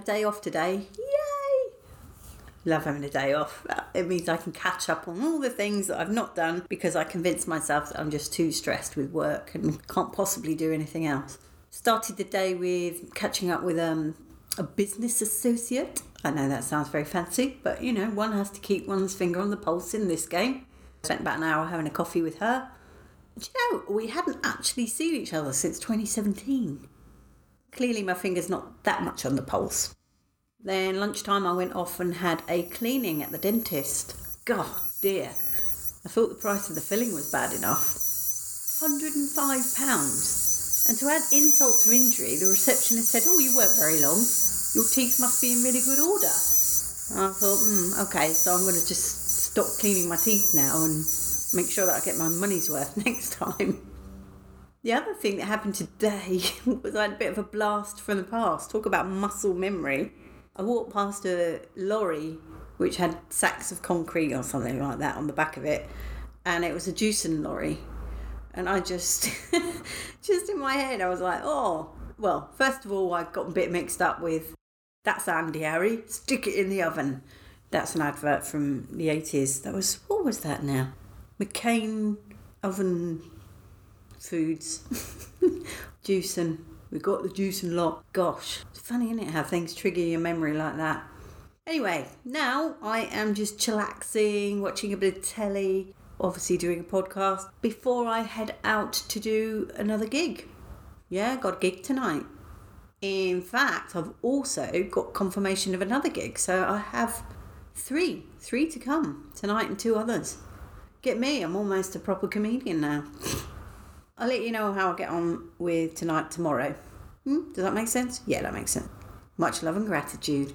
a day off today. Yay! Love having a day off. It means I can catch up on all the things that I've not done because I convinced myself that I'm just too stressed with work and can't possibly do anything else. Started the day with catching up with um, a business associate. I know that sounds very fancy, but you know, one has to keep one's finger on the pulse in this game. Spent about an hour having a coffee with her. Do you know, we hadn't actually seen each other since 2017. Clearly, my finger's not that much on the pulse. Then, lunchtime, I went off and had a cleaning at the dentist. God dear. I thought the price of the filling was bad enough. £105. And to add insult to injury, the receptionist said, Oh, you weren't very long. Your teeth must be in really good order. I thought, hmm, okay, so I'm going to just stop cleaning my teeth now and make sure that I get my money's worth next time. The other thing that happened today was I had a bit of a blast from the past. Talk about muscle memory. I walked past a lorry which had sacks of concrete or something like that on the back of it, and it was a Jewson lorry. And I just, just in my head, I was like, oh, well, first of all, I got a bit mixed up with that's Andy Harry, stick it in the oven. That's an advert from the 80s. That was, what was that now? McCain Oven Foods. Jewson. We got the Jewson lot. Gosh, it's funny, isn't it, how things trigger your memory like that? Anyway, now I am just chillaxing, watching a bit of telly, obviously doing a podcast before I head out to do another gig. Yeah, got a gig tonight. In fact, I've also got confirmation of another gig, so I have three, three to come tonight and two others. Get me, I'm almost a proper comedian now. I'll let you know how I get on with tonight tomorrow. Hmm? Does that make sense? Yeah, that makes sense. Much love and gratitude.